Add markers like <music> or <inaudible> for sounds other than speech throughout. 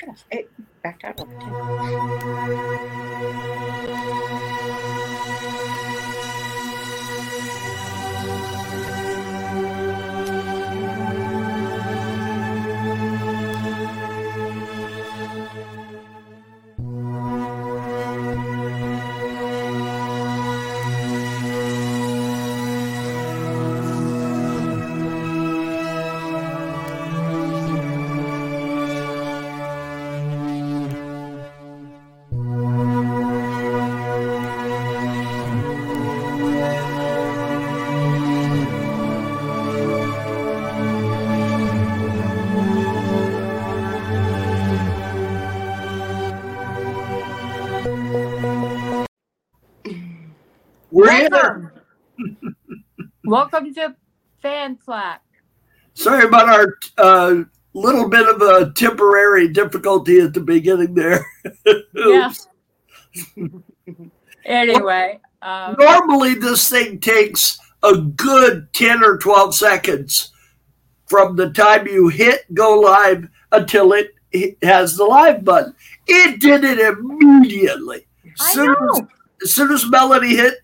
look at us. Hey, backed out. We're Welcome to Fan Flack. Sorry about our uh, little bit of a temporary difficulty at the beginning there. Yeah. <laughs> Anyway, um, Normally, this thing takes a good 10 or 12 seconds from the time you hit go live until it has the live button. It did it immediately. I Soon as, as soon as Melody hit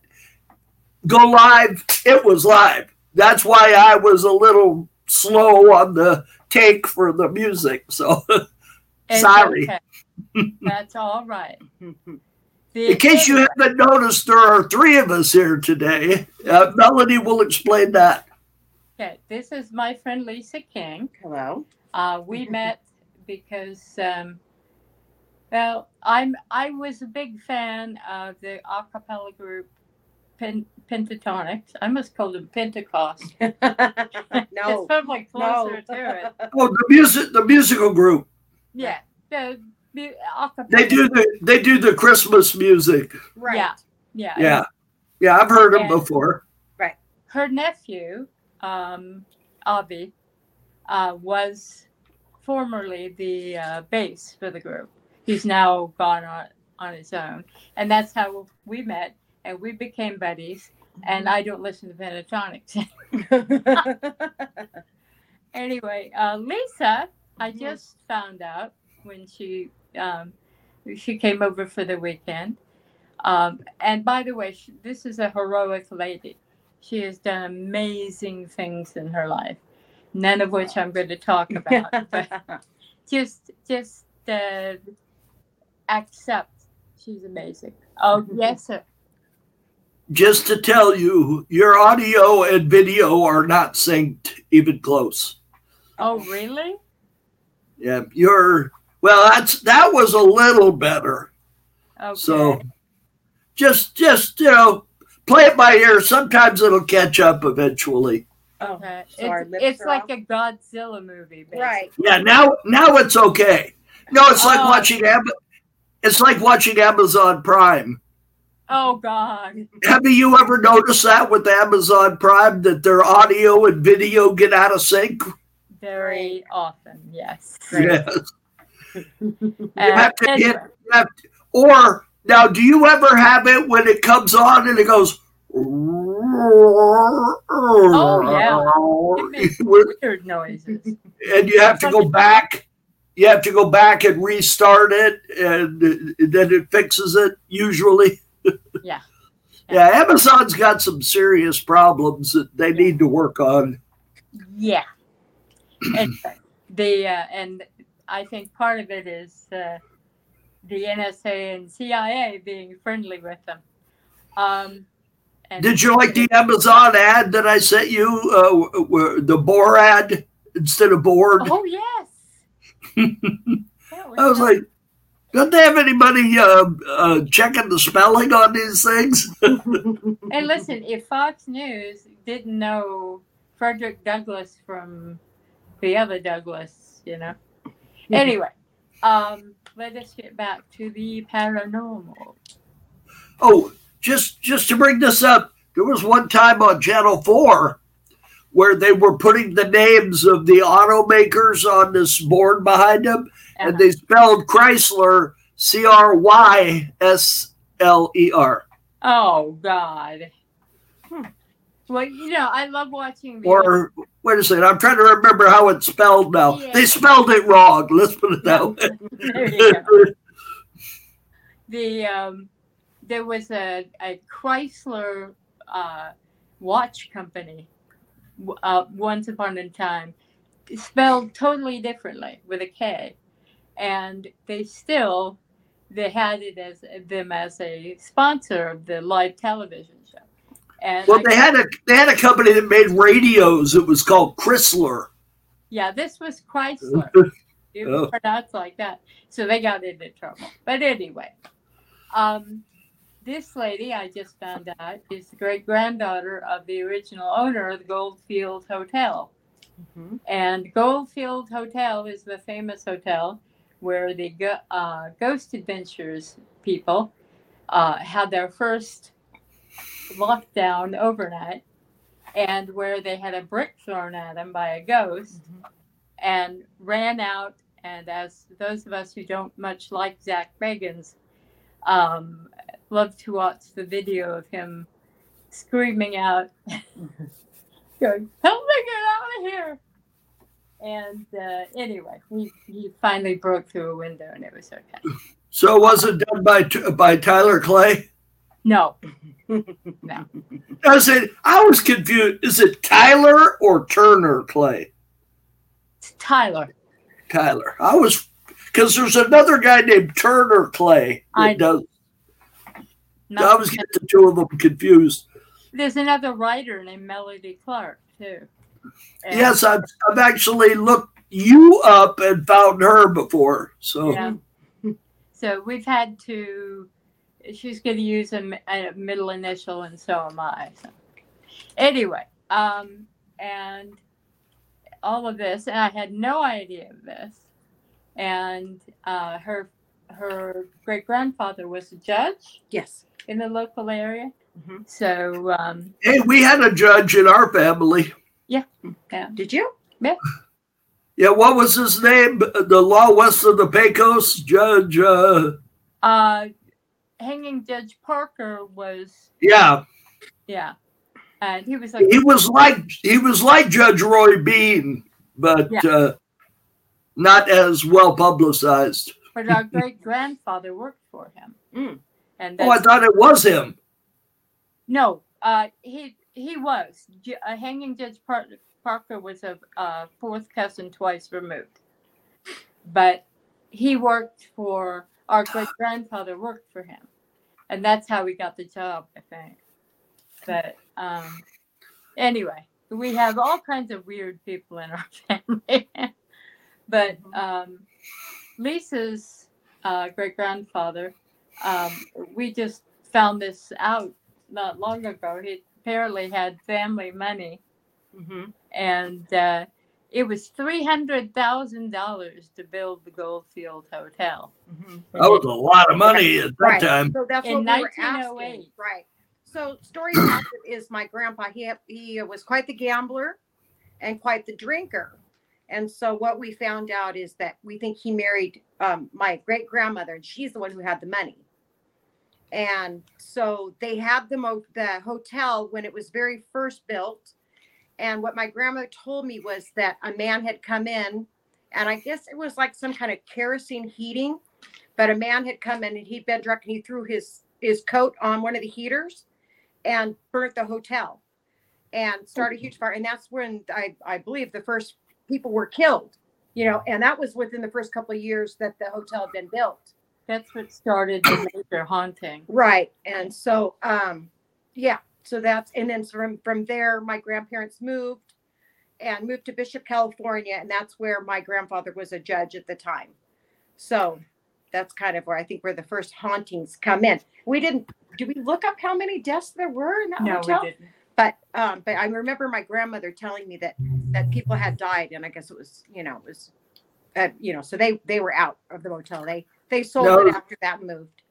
go live, it was live. That's why I was a little slow on the take for the music. So, <laughs> sorry. okay. That's all right. The- <laughs> In case you haven't noticed, there are three of us here today. Uh, Melody will explain that. Okay, this is my friend Lisa King. Hello. Uh, we <laughs> met because, um, well, I'm I was a big fan of the a cappella group Pen- Pentatonix. I must call them Pentecost. <laughs> <laughs> no. it's probably closer no. to it. <laughs> Oh, the music, the musical group. Yeah, the, the. They do the they do the Christmas music. Right. Yeah, yeah. Yeah, yeah, I've heard them And- before. her nephew, um, Avi, uh, was formerly the uh, bass for the group. He's now gone on on his own, and that's how we met, and we became buddies. And I don't listen to Pentatonix <laughs> anyway. Uh, Lisa, I just found out when she um, she came over for the weekend. Um, and by the way, she, this is a heroic lady. She has done amazing things in her life, none of which I'm going to talk <laughs> about. but just, just uh, accept she's amazing. Oh yes, sir. Just to tell you, your audio and video are not synced even close. Oh really? Yeah, you're well. That's that was a little better. Okay. So just just you know, play it by ear. Sometimes it'll catch up eventually. oh, Okay. so our It's, lips it's like off? a Godzilla movie, basically. right. Yeah, now now it's okay. No, it's like Oh. watching Am- it's like watching Amazon Prime. Oh God. Have you ever noticed that with Amazon Prime that their audio and video get out of sync? Very often, yes. Right. <laughs> Yes. Uh, have to anyway, hit- You have to- or now, do you ever have it when it comes on and it goes? Oh, it makes <laughs> weird noises. and you have to go back. You have to go back and restart it, and then it fixes it. Usually, Yeah. yeah. Amazon's got some serious problems that they need to work on. Yeah. Anyway, the uh, and I think part of it is uh, the NSA and CIA being friendly with them. Um, and Did you like the Amazon ad that I sent you? Uh, w- the Boar ad instead of board. Oh yes. <laughs> That I was like, don't they have anybody uh, uh, checking the spelling on these things? <laughs> and listen, if Fox News didn't know Frederick Douglass from the other Douglas, you know. Anyway, um, let us get back to the paranormal. Oh, just just to bring this up, there was one time on Channel Four where they were putting the names of the automakers on this board behind them, and they spelled Chrysler C R Y S L E R. Oh God. Well, you know, I love watching. Or wait a second, I'm trying to remember how it's spelled now. Yeah. They spelled it wrong. Let's put it that way. <laughs> There the um, there was a, a Chrysler uh, watch company uh, once upon a time spelled totally differently with a K, and they still they had it as them as a sponsor of the live television show. And Well, I they had a they had a company that made radios. It was called Chrysler. Yeah, this was Chrysler. <laughs> It Oh. pronounced like that. So they got into trouble. But anyway, um, this lady I just found out is the great granddaughter of the original owner of the Goldfield Hotel. Mhm. And Goldfield Hotel is the famous hotel where the uh, Ghost Adventures people uh, had their first lockdown overnight, and where they had a brick thrown at them by a ghost and ran out. And as those of us who don't much like Zak Bagans um, love to watch the video of him screaming out, <laughs> going, "Help me get out of here!" And uh, anyway, he, he finally broke through a window, and it was okay. So was it done by by Tyler Clay? No, <laughs> Is it? I was confused. Is it Tyler or Turner Clay? it's Tyler. Tyler. I was because there's another guy named Turner Clay that I- does. I was getting the two of them confused. There's another writer named Melody Clark too. And- Yes, I've, I've actually looked you up and found her before. So Yeah. So we've had to. She's going to use a, a middle initial, and so am I. So. Anyway, um, and all of this, and I had no idea of this. And uh, her her great grandfather was a judge Yes. in the local area. Mhm. So um, hey, we had a judge in our family. Did you? Yeah, Yeah. what was his name? The law west of the Pecos, Judge. Uh, uh, hanging Judge Parker was yeah, yeah, and he was like he was like he was like Judge Roy Bean, but Yeah. uh, not as well publicized. but our great grandfather worked for him. Mm. And Oh, I thought it was him. no, uh, he he was. J- uh, hanging Judge Par- Parker was a uh, fourth cousin twice removed, but he worked for our great <sighs> grandfather worked for him, and that's how we got the job, I think. But um, anyway, we have all kinds of weird people in our <laughs> family, but um, Lisa's uh, great grandfather, um, we just found this out not long ago. He apparently had family money, Mm-hmm. and uh, it was three hundred thousand dollars to build the Goldfield Hotel. Mm-hmm. That was a lot of money at that Right. time. So that's In what we were 1908. asking. Right. So story is my grandpa. He he was quite the gambler, and quite the drinker. And so what we found out is that we think he married um, my great grandmother, and she's the one who had the money. And so they had the mo- the hotel when it was very first built. And what my grandmother told me was that a man had come in, and I guess it was like some kind of kerosene heating, but a man had come in and he'd been drunk and he threw his his coat on one of the heaters and burnt the hotel and started a huge fire. And that's when I, I believe the first people were killed, you know, and that was within the first couple of years that the hotel had been built. That's what started the major haunting. Right. And so, um, yeah, so that's, and then from, from there, my grandparents moved and moved to Bishop, California. And that's where my grandfather was a judge at the time. So that's kind of where I think where the first hauntings come in. We didn't, do we look up how many deaths there were in that No, hotel? we didn't. But, um, but I remember my grandmother telling me that, that people had died. And I guess it was, you know, it was, uh, you know, so they, they were out of the motel. They, they sold No. it after that moved.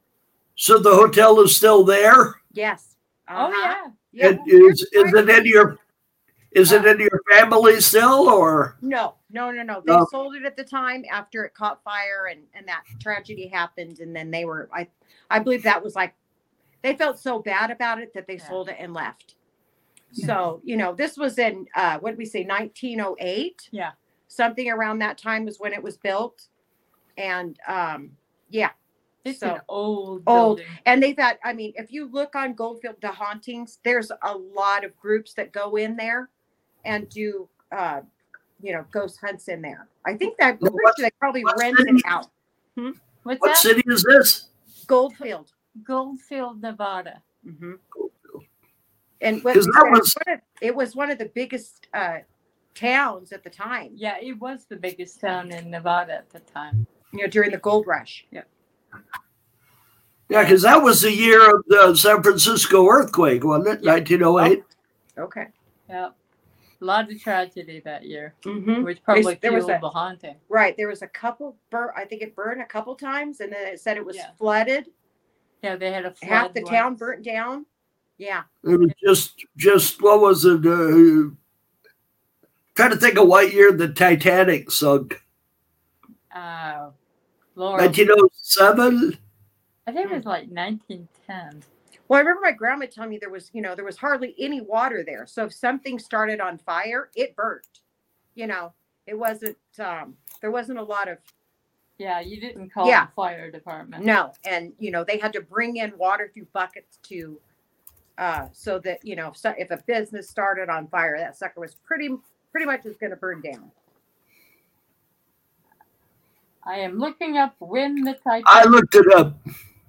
So the hotel is still there. Yes. Oh Uh-huh. yeah. It is is it in your is it in your family still or No, no, no, no. They No. sold it at the time after it caught fire and and that tragedy happened, and then they were I I believe that was like they felt so bad about it that they Yeah. sold it and left. So, you know, this was in uh what did we say, 1908? Yeah. Something around that time was when it was built. And um yeah. It's So- an old Old. building. And they've had, I mean, if you look on Goldfield the hauntings, there's a lot of groups that go in there and do uh you know, ghost hunts in there. I think that I'm What- they probably what rent it city? out. What's What that? city is this? Goldfield. Goldfield, Nevada. hmm And what 'Cause we that said, was- one of- it was one of the biggest uh, towns at the time, Yeah, it was the biggest town in Nevada at the time. You know, during the gold rush. Yeah, Yeah, because that was the year of the San Francisco earthquake, wasn't it? Yeah. 1908. Okay. Yeah. A lot of tragedy that year, Mm-hmm. which probably there was a- the haunting. Right. There was a couple burn. I think it burned a couple times, and then it said it was Yeah. flooded. Yeah, they had a flood. Half the town burnt down. Yeah. It was just, just what was it? Uh, trying to think of what year the Titanic sunk. Oh, Lord. 1907. I think it was like 1910. Well, I remember my grandma telling me there was, you know, there was hardly any water there. So if something started on fire, it burnt. You know, it wasn't. um There wasn't a lot of Yeah, you didn't call Yeah. the fire department. No, and you know they had to bring in water through buckets to, uh, so that you know if, if a business started on fire, that sucker was pretty pretty much was going to burn down. I am looking up when the Titanic. I looked it up.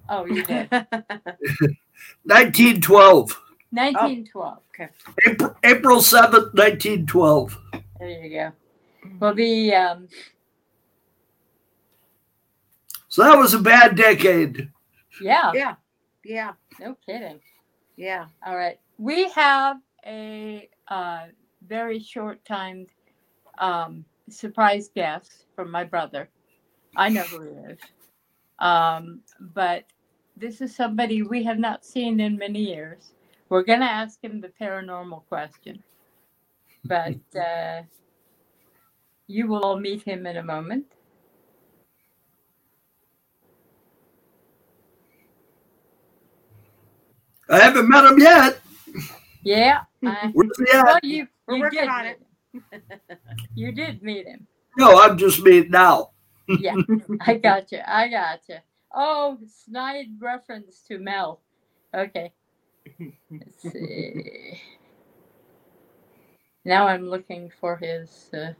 oh, you did. <laughs> 1912. 1912. April, April 7th, 1912. There you go. Well, the um, So that was a bad decade. yeah, yeah, yeah, no kidding. yeah. All right, we have a uh, very short timed um, surprise guest from my brother. I know who he is, um, but this is somebody we have not seen in many years. We're going to ask him the paranormal question, but <laughs> uh, you will all meet him in a moment. I haven't met him yet. Yeah, I- <laughs> Where's he well, at? you We're you working did on meet him. you did meet him. No, I'm just meeting now. Yeah, I got you. I got you. Oh, snide reference to Mel. Okay. Let's see. Now I'm looking for his. Uh,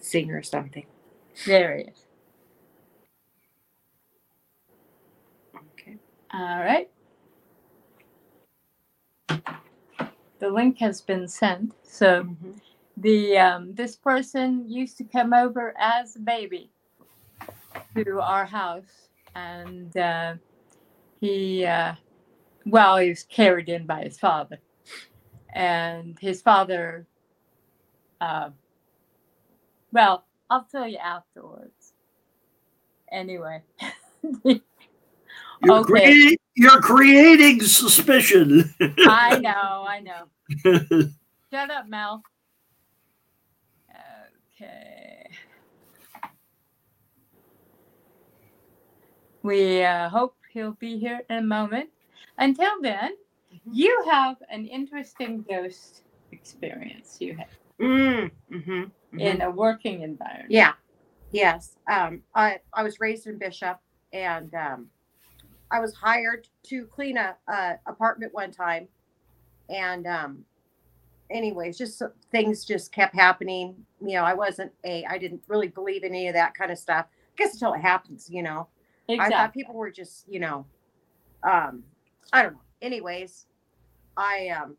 singer or something. there he is. Okay. All right. The link has been sent. So Mhm. The um, this person used to come over as a baby to our house, and uh, he, uh, well, he was carried in by his father, and his father. Uh, well, I'll tell you afterwards. Anyway. <laughs> You're, Okay. creating, you're creating suspicion. I <laughs> know, I know. <laughs> Shut up, Mel. Okay. We uh, hope he'll be here in a moment. Until then, you have an interesting ghost experience you had Mm, mhm, mhm. in a working environment. Yeah. Yes. Um, I, I was raised in Bishop and um, I was hired to clean a, a apartment one time. And um, anyways, just so- things just kept happening. You know, I wasn't a, I didn't really believe in any of that kind of stuff. I guess until it happens, you know. I thought people were just, you know, um, I don't know. Anyways, I um,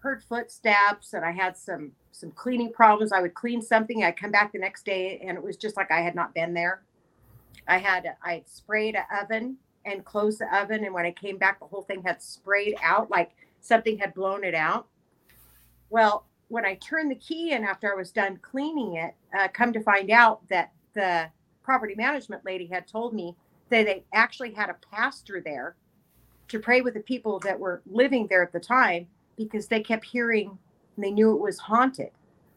heard footsteps and I had some some cleaning problems. I would clean something, I'd come back the next day, and it was just like I had not been there. I had I had sprayed an oven and closed the oven, and when I came back, the whole thing had sprayed out like something had blown it out. Well, when I turned the key in after I was done cleaning it, uh, come to find out that the property management lady had told me that they actually had a pastor there to pray with the people that were living there at the time because they kept hearing and they knew it was haunted.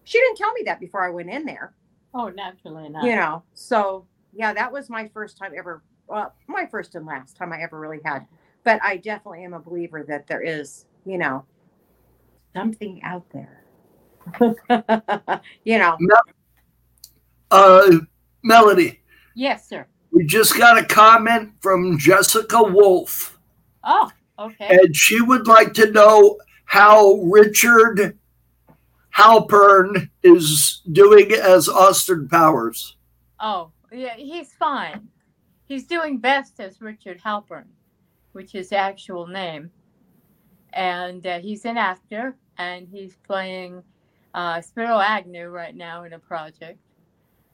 She didn't tell me that before I went in there, oh, naturally not. you know. So, yeah, that was my first time ever, well, my first and last time I ever really had but I definitely am a believer that there is, you know, something out there. <laughs> you know, Uh, Melody, Yes, sir. we just got a comment from Jessica Wolf, Oh, okay. and she would like to know how Richard Halpern is doing as Austin Powers. Oh, yeah, he's fine. He's doing best as Richard Halpern, which is his actual name. And uh, he's an actor, and he's playing uh, Spiro Agnew right now in a project.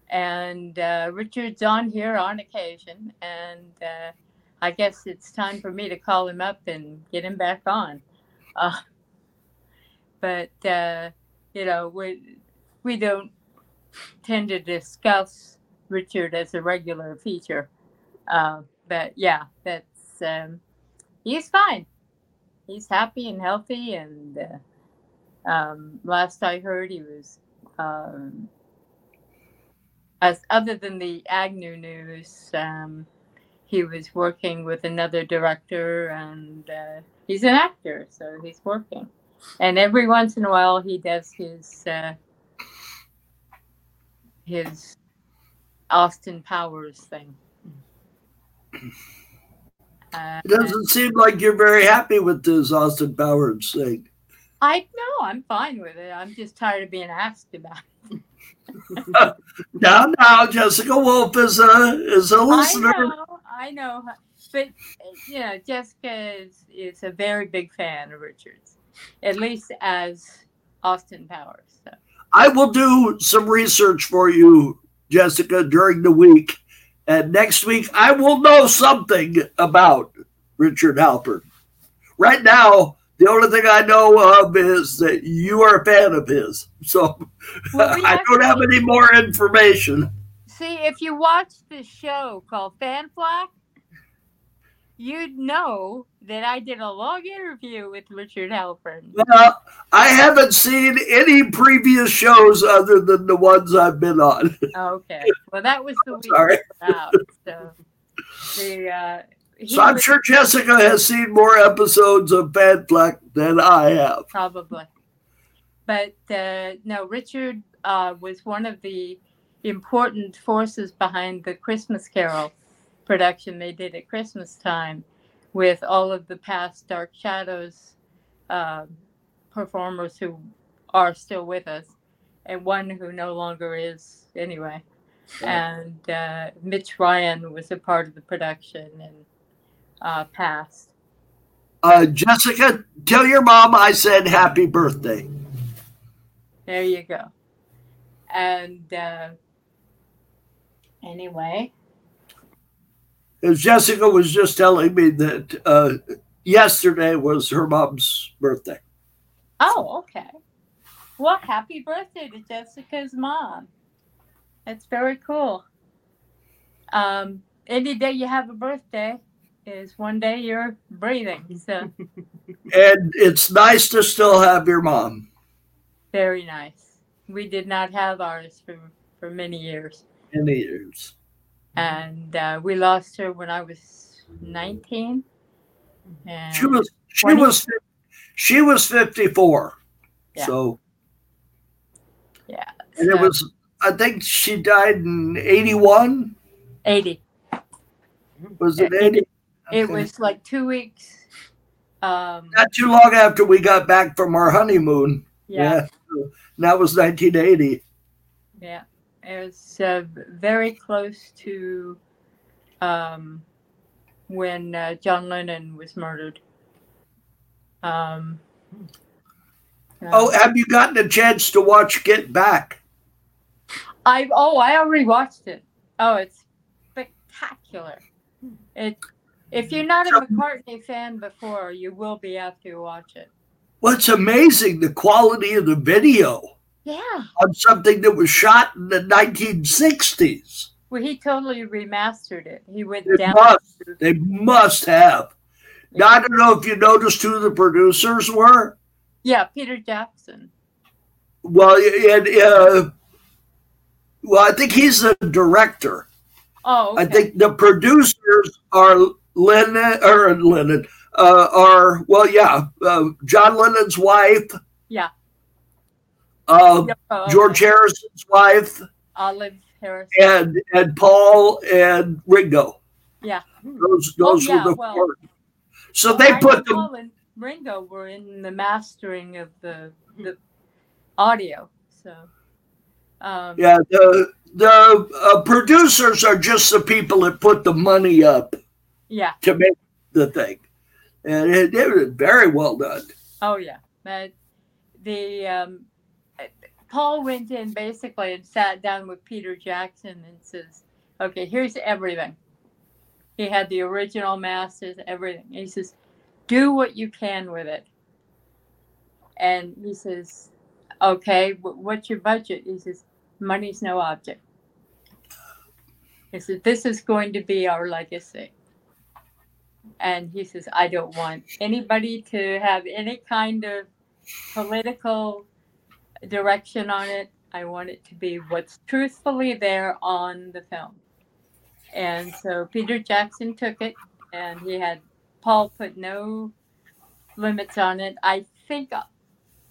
And uh, Richard's on here on occasion, and uh, I guess it's time for me to call him up and get him back on. Uh, but uh, you know, we we don't tend to discuss Richard as a regular feature. Uh, but yeah, that's um, he's fine. He's happy and healthy, and uh, um, last I heard, he was um, as other than the Agnew news, um, he was working with another director, and uh, he's an actor, so he's working. And every once in a while, he does his uh, his Austin Powers thing. <clears throat> Uh, It doesn't seem like you're very happy with this Austin Powers thing. I know I'm fine with it. I'm just tired of being asked about. It. <laughs> Now, now, Jessica Wolf is a is a listener. I know, I know, but you know, Jessica is is a very big fan of Richards, at least as Austin Powers. So. I will do some research for you, Jessica, during the week. And next week, I will know something about Richard Halpern. Right now, the only thing I know of is that you are a fan of his. So Well, we <laughs> I don't have any more information. See, if you watch the show called Fan Flack, you'd know that I did a long interview with Richard Halpern. Well, I haven't seen any previous shows other than the ones I've been on. <laughs> Okay, well, that was the week Sorry. out. So <laughs> the uh, So I'm was- sure Jessica has seen more episodes of Bad Fleck than I have. probably. But uh, no, Richard uh, was one of the important forces behind the Christmas Carol production they did at Christmas time with all of the past Dark Shadows uh, performers who are still with us, and one who no longer is anyway. And uh, Mitch Ryan was a part of the production and uh, passed. Uh, Jessica, tell your mom I said happy birthday. There you go. And uh, anyway, Jessica was just telling me that uh, yesterday was her mom's birthday. oh, okay. Well, happy birthday to Jessica's mom. That's very cool. Um, any day you have a birthday is one day you're breathing. So And it's nice to still have your mom. very nice. We did not have ours for, for many years. Many years. And uh, we lost her when I was 19. And She was she 20. was she was 54. Yeah. So yeah, and it was I think she died in 81. 80. Was it Yeah, 80? It was like two weeks. Um, not too long after we got back from our honeymoon. yeah, So that was 1980. yeah. It was uh, very close to um, when uh, John Lennon was murdered. Um, Oh, uh, have you gotten a chance to watch Get Back? I oh I already watched it. Oh, it's spectacular. It if you're not a McCartney fan before, you will be after you watch it. Well, it's amazing the quality of the video Yeah. on something that was shot in the 1960s. Well, he totally remastered it. He went They down. must. They must have. Now, I don't know if you noticed who the producers were. Yeah, Peter Jackson. Well, and, uh, well, I think he's the director. Oh, okay. I think the producers are Lennon or Lennon, uh, are well, yeah, uh, John Lennon's wife. Yeah. Uh, oh, George. Harrison's wife, Olive Harrison, and and Paul and Ringo. Yeah. Those Oh, those yeah, were the well- four. So they I put them. Paul and Ringo were in the mastering of the the audio. So, um, Yeah, the the uh, producers are just the people that put the money up yeah. to make the thing, and it, it was very well done. Oh yeah, but the um, Paul went in basically and sat down with Peter Jackson and says, "Okay, here's everything." He had the original masters, everything. He says, "Do what you can with it." And he says, "Okay, what's your budget?" He says, "Money's no object." He said, "This is going to be our legacy." and he says i don't want anybody to have any kind of political direction on it i want it to be what's truthfully there on the film and so peter jackson took it and he had paul put no limits on it i think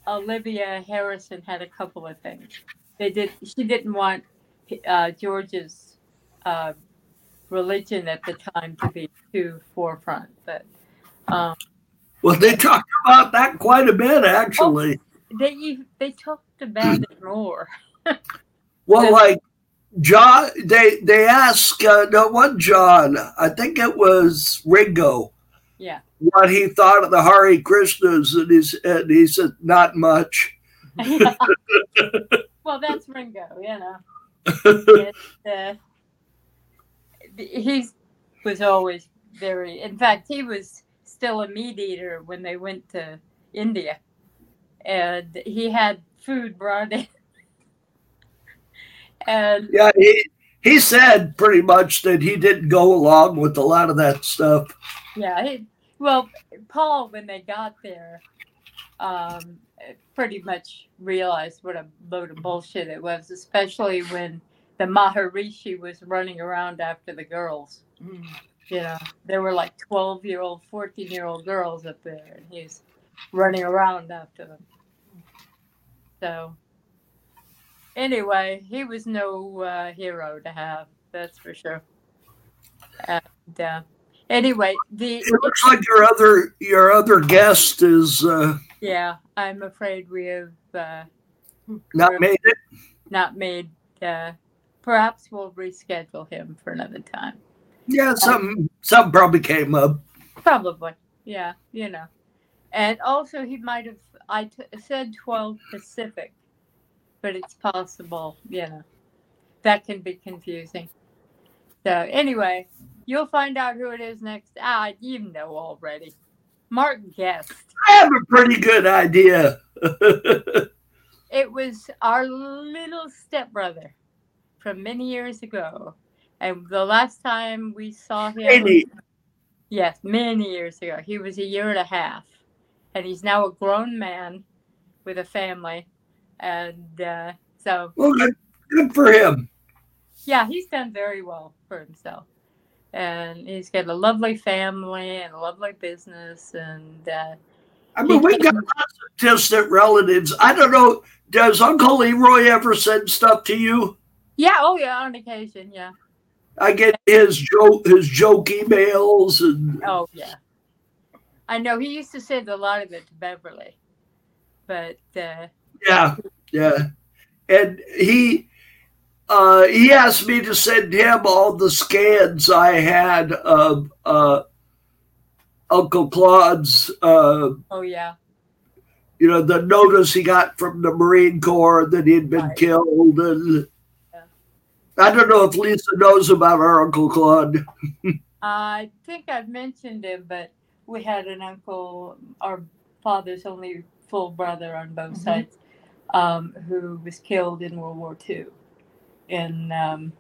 olivia harrison had a couple of things they did she didn't want uh, george's uh, religion at the time to be too forefront. But um, Well, they talked about that quite a bit, actually. they they talked about it more. Well, like John, they they ask uh, no one John. I think it was Ringo. Yeah. What he thought of the Hare Krishnas, and he's and he said not much. <laughs> well, that's Ringo, you know. <laughs> It's, uh, he was always very. In fact, he was still a meat eater when they went to India, and he had food brought <laughs> in. And Yeah, he he said pretty much that he didn't go along with a lot of that stuff. Yeah, he, well, Paul, when they got there, um, pretty much realized what a load of bullshit it was, especially when the Maharishi was running around after the girls. Mm. You know, there were like 12 year old, 14 year old girls up there, and he's running around after them. So, anyway, he was no uh, hero to have, that's for sure. And uh, anyway, the It looks like your other your other guest is uh, yeah, I'm afraid we have uh, not made it. not made. Uh, perhaps we'll reschedule him for another time. Yeah, some some probably came up. Probably, yeah, you know. And also, he might have. I t- said 12 Pacific, but it's possible, you know. That can be confusing. So, anyway, you'll find out who it is next. Ah, you know already. Mark Guest. I have a pretty good idea. <laughs> It was our little stepbrother from many years ago. And the last time we saw him, Amy, yes, many years ago, he was a year and a half. And he's now a grown man with a family. And uh, so, well, good, good for him. yeah, he's done very well for himself. And he's got a lovely family and a lovely business. And uh, I mean, we got lots of distant relatives. I don't know. Does Uncle Leroy ever send stuff to you? yeah, oh, yeah, on occasion, yeah. I get his joke, his joke emails, and Oh yeah. I know he used to send a lot of it to Beverly, but uh, yeah, yeah. And he uh, he asked me to send him all the scans I had of uh, Uncle Claude's. Uh, oh yeah, you know, the notice he got from the Marine Corps that he'd been Right. killed. And Yeah. I don't know if Lisa knows about our Uncle Claude. <laughs> I think I've mentioned him, but we had an uncle, our father's only full brother on both Mhm. sides, um, who was killed in World War II in um,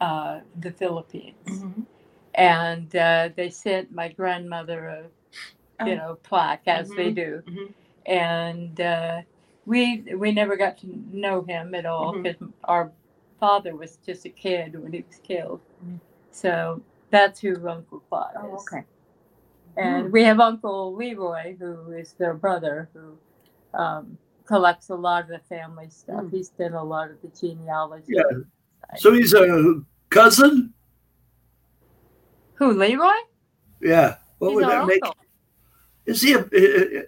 uh, the Philippines, Mhm. and uh, they sent my grandmother a, you Oh. know, plaque as they Mhm. do. Mhm. and uh, we we never got to know him at all because our father was just a kid when he was killed. Mhm. So that's who Uncle Claude Oh, is. okay. And we have Uncle Leroy, who is their brother, who um, collects a lot of the family stuff. Mm. He's done a lot of the genealogy. Yeah. So he's a cousin. Who, Leroy? Yeah. What He's would that make? Is he a?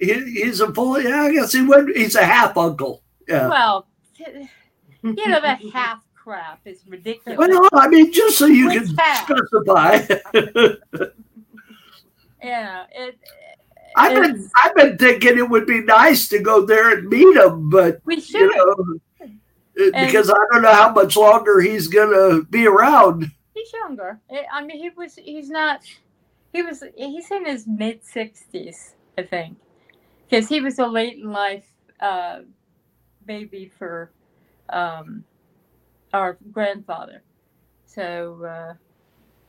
He, he's a full. Yeah, I guess he would. He's a half uncle. Yeah. Well, <laughs> you know, that half crap is ridiculous. Well, I mean, just so you can half? specify. <laughs> yeah, it, I've been I've been thinking it would be nice to go there and meet him, but we you know, because I don't know how much longer he's gonna be around. He's younger. I I mean, he was. He's not. He was. He's in his mid sixties, I think, because he was a late in life uh, baby for um, our grandfather. So, uh,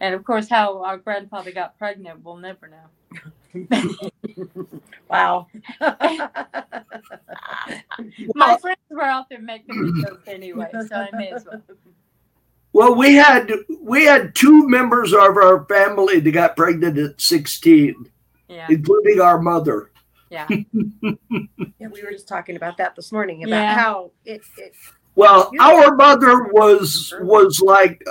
and of course, how our grandfather got pregnant, we'll never know. <laughs> Wow. <laughs> My friends were out there making the joke anyway, so I may as well. Well, we had we had two members of our family that got pregnant at sixteen, Yeah, including our mother. yeah. <laughs> yeah, we were just talking about that this morning about Yeah. how it, it Well, our mother was was like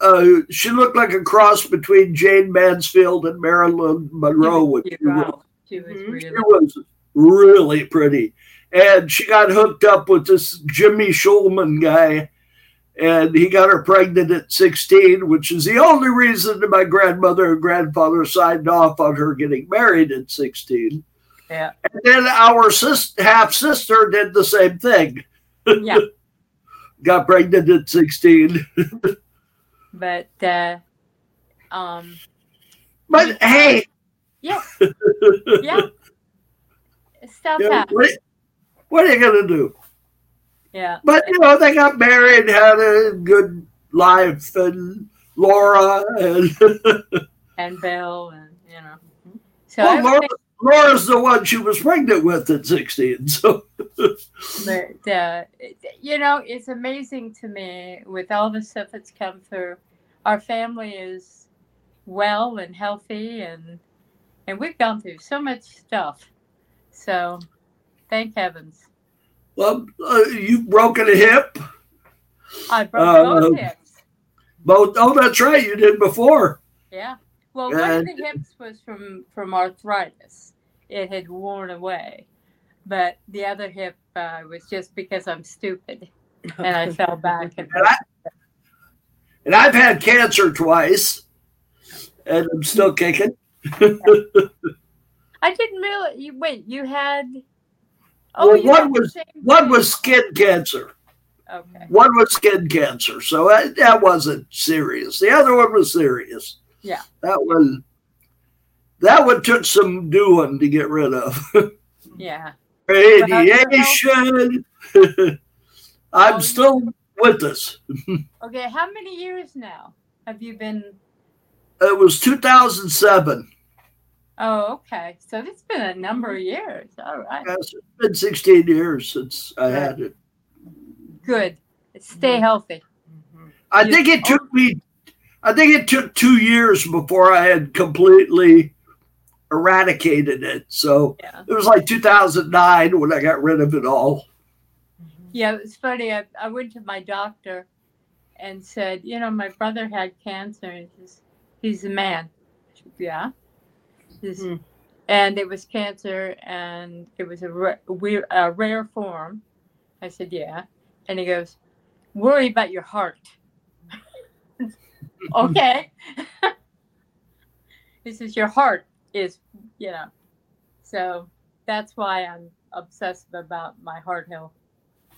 uh, she looked like a cross between Jayne Mansfield and Marilyn Monroe. when She she was- was, she was Mhm. She really. was really pretty. And she got hooked up with this Jimmy Schulman guy. And he got her pregnant at 16, which is the only reason that my grandmother and grandfather signed off on her getting married at 16. Yeah. And then our sis- half sister did the same thing. Yeah. <laughs> got pregnant at 16. <laughs> but uh, um, But hey, yeah, <laughs> yeah, stuff happens. what, what are you to do? Yeah, But you know, they got married, had a good life, and Laura and <laughs> and Bill, and you know, so well, Laura, Laura's the one she was pregnant with at sixteen. So but uh, you know, it's amazing to me with all the stuff that's come through. Our family is well and healthy, and and we've gone through so much stuff. So, thank heavens. well, uh, you've broken a hip, I broke Uh, both hips. both. Oh, that's right, you did before. Yeah. Well, one of the hips was from from arthritis. It had worn away, but the other hip uh, was just because I'm stupid and I fell back. And And, I, and I've had cancer twice, and I'm still kicking. I didn't really. You, wait, you had. Well, you one was- One was skin cancer. okay. One was skin cancer, so that, that wasn't serious. The other one was serious. Yeah. that one. That one took some doing to get rid of. Yeah. <laughs> Radiation. <laughs> I'm Oh, still with us. <laughs> Okay. How many years now have you been? It was 2007. Oh, okay. So it's been a number of years. All right. Yes, It's been 16 years since I had it. Good. Stay healthy. Mm-hmm. I You- think it took me. I think it took two years before I had completely eradicated it. So Yeah. it was like 2009 when I got rid of it all. Yeah, it was funny. I, I went to my doctor and said, you know, my brother had cancer. And he says, he's a man. Said, yeah. Says, Hmm. And it was cancer and it was a, ra- weir- a rare form. I said, yeah. And he goes, worry about your heart. Okay. <laughs> this is your heart is, you know. So that's why I'm obsessive about my heart health.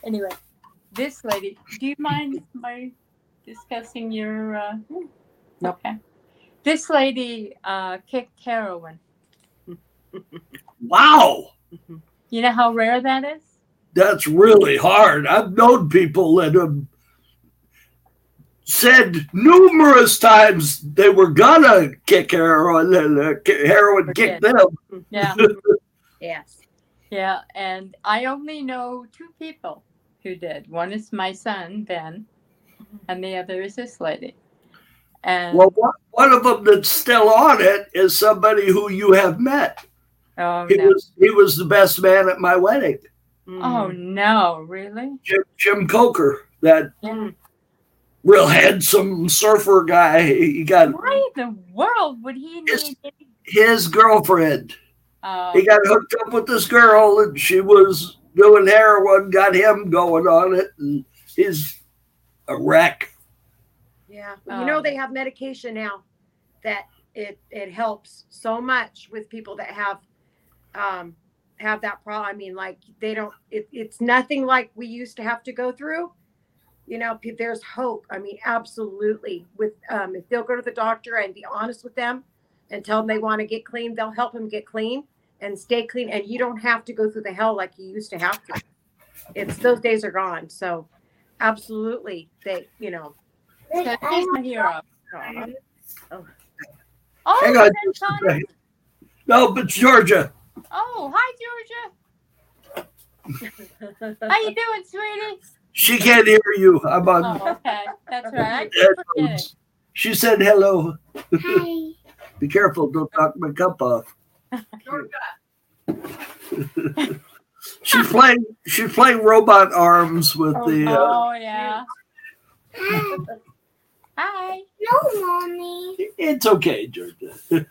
Anyway, this lady, do you mind my discussing your? Uh, Nope. Okay. This lady uh, kicked heroin. Wow, You know how rare that is? that's really hard. I've known people that have said numerous times they were gonna kick heroin and uh, heroin kicked them. Yeah, <laughs> Yes. yeah. And I only know two people who did. One is my son Ben, and the other is this lady. And Well, one- one of them that's still on it is somebody who you have met. oh He no, was he was the best man at my wedding. oh no, really? Jim, Jim Coker, that Mm. Real handsome surfer guy. He got Why in the world would he Yes. need? his girlfriend. Oh, He got hooked up with this girl, and she was doing heroin. Got him going on it, and he's a wreck. Yeah, Well, you know Um, they have medication now that it it helps so much with people that have um have that problem. I mean, like they don't. It, it's nothing like we used to have to go through. You know, there's hope. I mean, absolutely. With um, if they'll go to the doctor and be honest with them and tell them they want to get clean, they'll help them get clean and stay clean. And you don't have to go through the hell like you used to have to. It's those days are gone. So, absolutely, they you know. so he's my hero. Oh. Oh, Hang on is just that a Connie? second. No, but Georgia, Oh, hi, Georgia. How you doing, sweetie? She can't hear you. I'm on Oh, okay, that's right. I keep forgetting. headphones. She said hello. Hi. <laughs> Be careful, don't knock my cup off. she's playing. She's playing robot arms with the. Uh, Oh yeah. Hi. Hi. No, mommy. it's okay, Georgia. <laughs>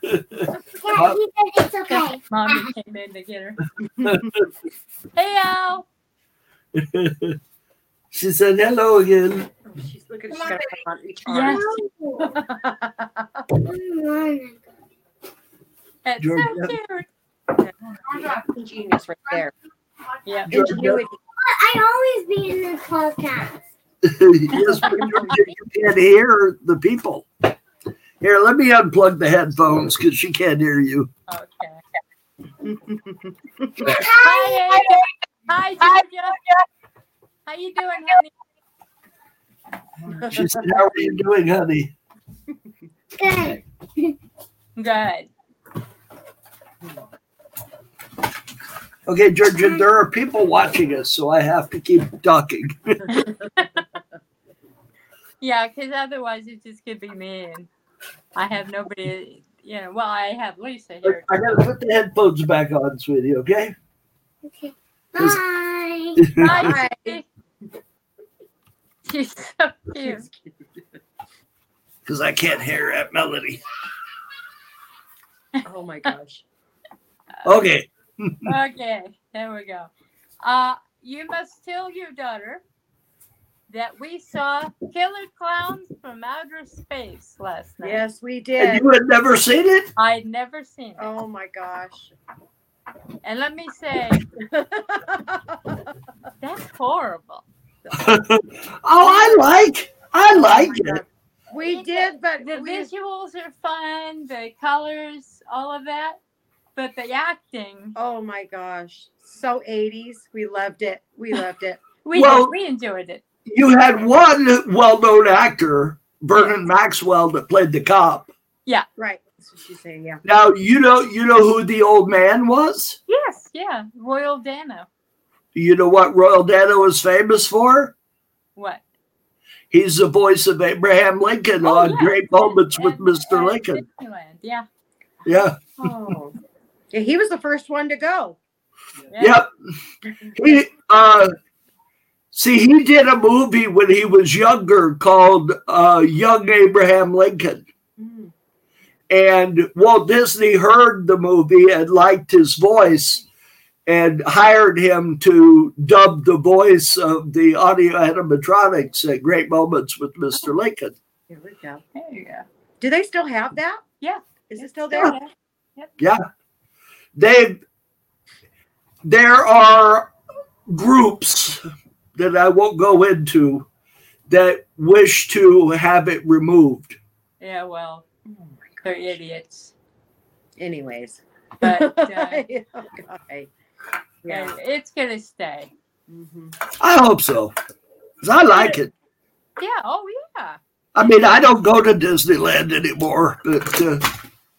Yeah, he said it's okay. <laughs> Mommy came in to get her. hey, Al. She said hello again. Oh, she's looking. She's gonna come on each Yes. arm. No. It's Georgia. so cute. Ingenious right there. Yeah. Georgia. Ingenuity. I always be in this podcast. <laughs> yes, but you can't hear the people. Here, let me unplug the headphones because she can't hear you. Okay. <laughs> Hi. Hi, Ed. Hi, Georgia. How you doing, honey? She said, "How are you doing, honey?" Good. Good. Okay, Georgia, there are people watching us, so I have to keep talking. <laughs> Yeah, because otherwise it just could be me, and I have nobody. Yeah, well, I have Lisa here. I gotta put the headphones back on, sweetie. Okay? Okay. Bye. Bye. <laughs> Hi, Hi. Sweetie. She's so cute. Because I can't hear that melody. <laughs> Oh my gosh. Okay. <laughs> Okay, there we go. Uh, you must tell your daughter that we saw Killer Klowns from Outer Space last night. Yes, we And did. you had never seen it? I'd never seen it. Oh my gosh. And let me say, <laughs> that's horrible. Oh, I like. I like it. we did, but The visuals are fun, the colors, all of that. But the acting, oh my gosh. So 80s. We loved it. We <laughs> loved it. we, Well- we enjoyed it. You had one well-known actor, Vernon Maxwell, that played the cop. Yeah. Right. That's what she's saying. Yeah. Now you know you know who the old man was. Yes, yeah. Royal Dano. You know what Royal Dano is famous for? What? He's the voice of Abraham Lincoln Oh, on yeah, Great Moments and- with and- Mr. and Lincoln. Disneyland, Yeah. Yeah. Oh. Yeah, he was the first one to go. yeah. Yep. He uh see he did a movie when he was younger called uh Young Abraham Lincoln. Mm. And Walt Disney heard the movie and liked his voice and hired him to dub the voice of the audio animatronics at Great Moments with Mr. Lincoln. Here we go. There you go. Do they still have that? Yeah. Is it still Still there? yeah. They there are groups that I won't go into that wish to have it removed. Yeah, well, Oh they're idiots. Anyways. But <laughs> uh, okay. Yeah. yeah, it's going to stay. hmm I hope so. 'Cause I like it. Yeah, oh, yeah. I mean, I don't go to Disneyland anymore, but uh,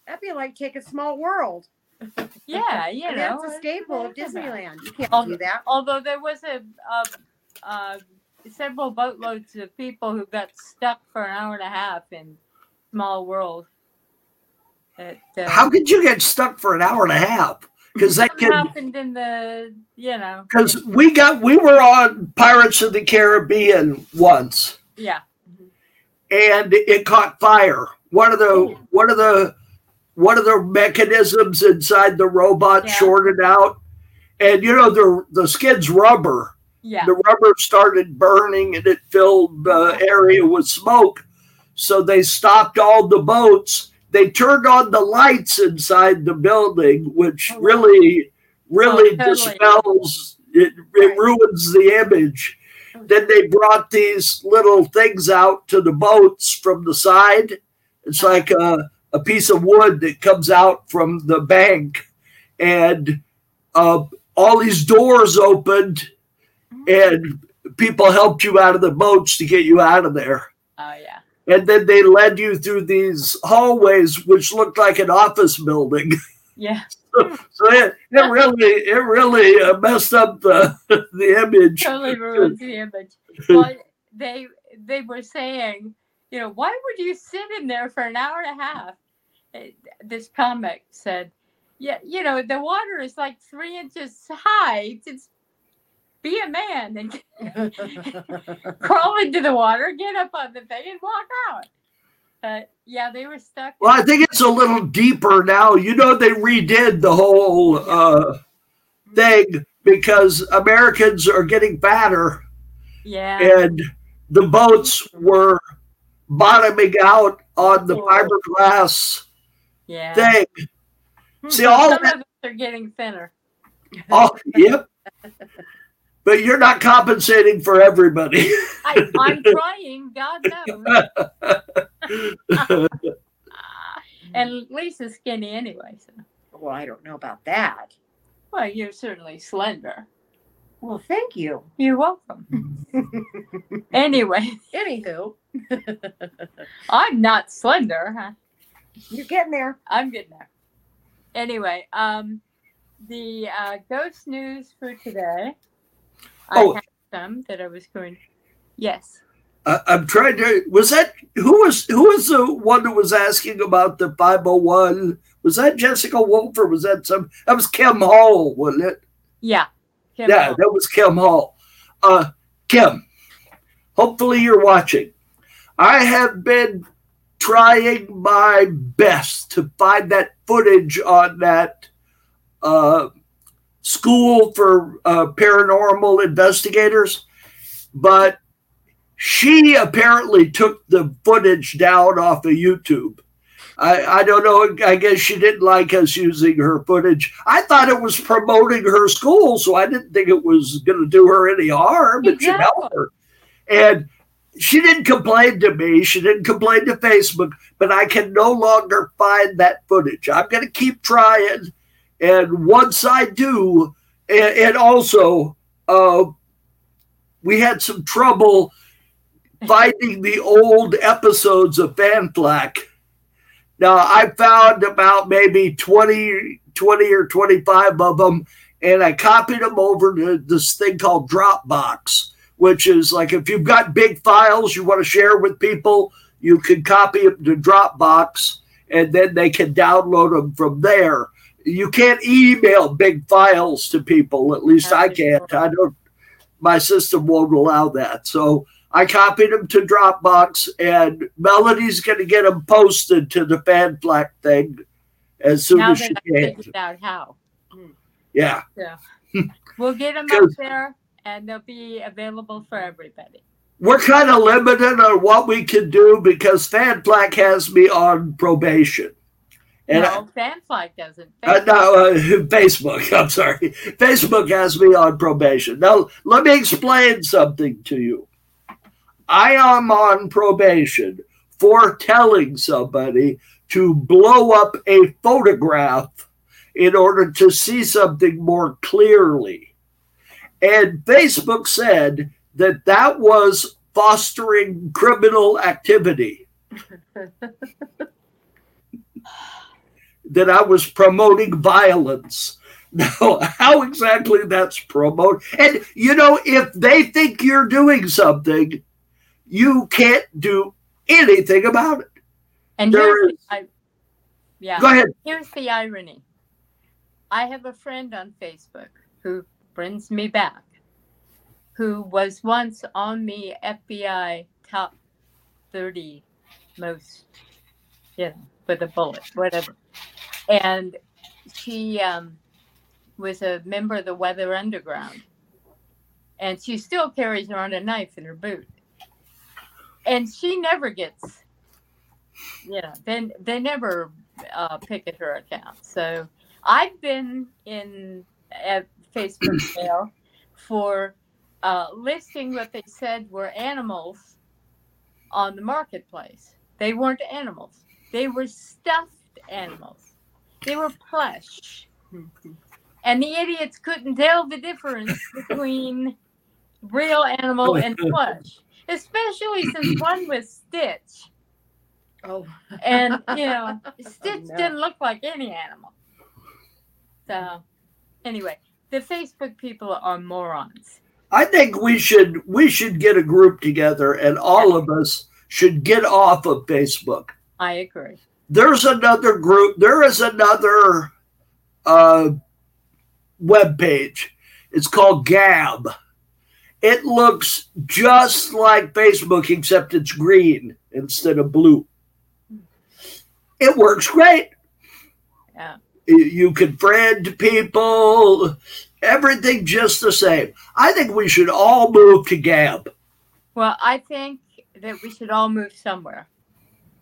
That'd be like taking Small World. <laughs> Yeah, you And know. that's a staple of it's- Disneyland. You can't Oh, do that. Although there was a, a, uh several boatloads of people who got stuck for an hour and a half in small world. It, uh, How could you get stuck for an hour and a half? Because that happened in the you know because we got we were on Pirates of the Caribbean once yeah and it caught fire. One of the one of the one of the mechanisms inside the robot Yeah. shorted out, and you know the the skid's rubber. yeah The rubber started burning and it filled the area with smoke. So they stopped all the boats. They turned on the lights inside the building, which Oh, really, really Oh, totally. dispels it. It Right. ruins the image. Then they brought these little things out to the boats from the side. It's like a, a piece of wood that comes out from the bank, and uh, all these doors opened, and people helped you out of the boats to get you out of there. oh yeah And then they led you through these hallways, which looked like an office building. <laughs> yeah So it, it really, it really uh, messed up the <laughs> the image. totally <laughs> ruins the image. Well, they they were saying, you know, why would you sit in there for an hour and a half? This comic said, yeah, you know, the water is like three inches high. It's be a man and <laughs> crawl into the water, get up on the thing, and walk out. Uh, yeah, they were stuck. Well, I think it's a little deeper now. You know, they redid the whole uh, thing because Americans are getting fatter, yeah, and the boats were bottoming out on the fiberglass yeah. thing. Hmm. See, all Some that, of us are getting thinner. Oh, yep. <laughs> But you're not compensating for everybody. I, I'm <laughs> trying. God knows. And Lisa's skinny anyway. So. well, I don't know about that. Well, you're certainly slender. Well, thank you. You're welcome. anyway, Anywho, <laughs> I'm not slender. Huh? you're getting there. I'm getting there. Anyway, um, the uh, ghost news for today. Oh. I some that I was going. Yes. I, I'm trying to. Was that who was who was the one that was asking about the 501? Was that Jessica Wolf or was that some? That was Kim Hall, wasn't it? Yeah. Kim yeah, Hall. that was Kim Hall. Uh, Kim, hopefully you're watching. I have been trying my best to find that footage on that uh, school for uh, paranormal investigators, but she apparently took the footage down off of YouTube. I, I don't know. I guess she didn't like us using her footage. I thought it was promoting her school, so I didn't think it was going to do her any harm. It should help her. And she didn't complain to me. She didn't complain to Facebook, but I can no longer find that footage. I'm going to keep trying. And once I do, and, and also, uh, we had some trouble finding the old episodes of Fan Flack. Now, I found about maybe 20, 20 or 25 of them, and I copied them over to this thing called Dropbox, which is like if you've got big files you want to share with people, you can copy them to Dropbox, and then they can download them from there. You can't email big files to people, at least I can't. I don't, my system won't allow that. So, I copied them to Dropbox, and Melody's going to get them posted to the Fan Flack thing as soon now as she that I can. figured out how. Yeah, yeah. <laughs> We'll get them up there and they'll be available for everybody. we're kind of limited on what we can do because Fan Flack has me on probation. And no, Fanfly doesn't. Uh, no, uh, <laughs> Facebook. <laughs> I'm sorry. Facebook has me on probation. Now, let me explain something to you. I am on probation for telling somebody to blow up a photograph in order to see something more clearly. And Facebook said that that was fostering criminal activity. <laughs> that I was promoting violence. <laughs> Now, how exactly that's promoted. And you know, if they think you're doing something, you can't do anything about it. And There here's is- the, I, yeah. Go ahead. Here's the irony. I have a friend on Facebook who brings me back, who was once on the FBI top 30 most, know, with a bullet, whatever. And she um, was a member of the Weather Underground. And she still carries around a knife in her boot. And she never gets, you know, they, they never uh, pick at her account. So I've been in at Facebook <clears throat> jail for uh, listing what they said were animals on the marketplace. They weren't animals. They were stuffed animals. They were plush. And the idiots couldn't tell the difference <laughs> between real animal and plush, especially since one was Stitch. Oh, And, you know, <laughs> oh, Stitch no. didn't look like any animal. So, anyway, the Facebook people are morons. I think we should we should get a group together, and all of us should get off of Facebook. I agree. There's another group. There is another uh, web page. It's called Gab. It looks just like Facebook, except it's green instead of blue. It works great. Yeah. You- You can friend people, everything just the same. I think we should all move to Gab. Well, I think that we should all move somewhere.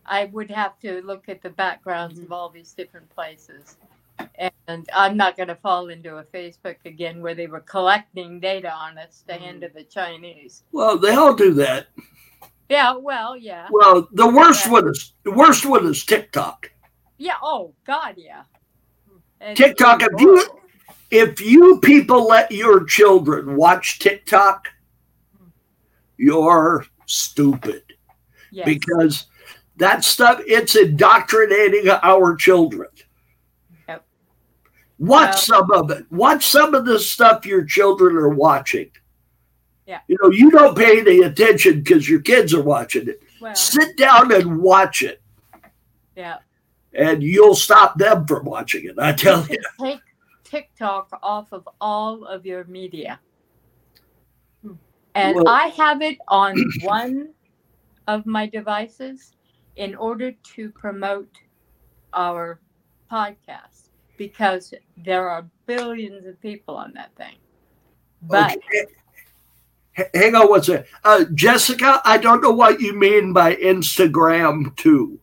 I would have to look at the backgrounds of mm-hmm. all these different places. And I'm not going to fall into a Facebook again where they were collecting data on us to mm-hmm. hand to the Chinese. Well, they all do that. Yeah, well, yeah. Well, the worst Yeah. one is the worst one is TikTok. Yeah, oh, God, yeah. And- TikTok, if you if you people let your children watch TikTok, mm. you're stupid Yes. because that stuff it's indoctrinating our children. Yep. Watch some of it. Watch some of the stuff your children are watching. Yeah. You know, you don't pay any attention because your kids are watching it. well, Sit down and watch it, yeah. and you'll stop them from watching it. I tell you. Take TikTok off of all of your media. And Well- I have it on one of my devices in order to promote our podcast because there are billions of people on that thing. But Okay. Hang on one second. Uh, Jessica, I don't know what you mean by Instagram too.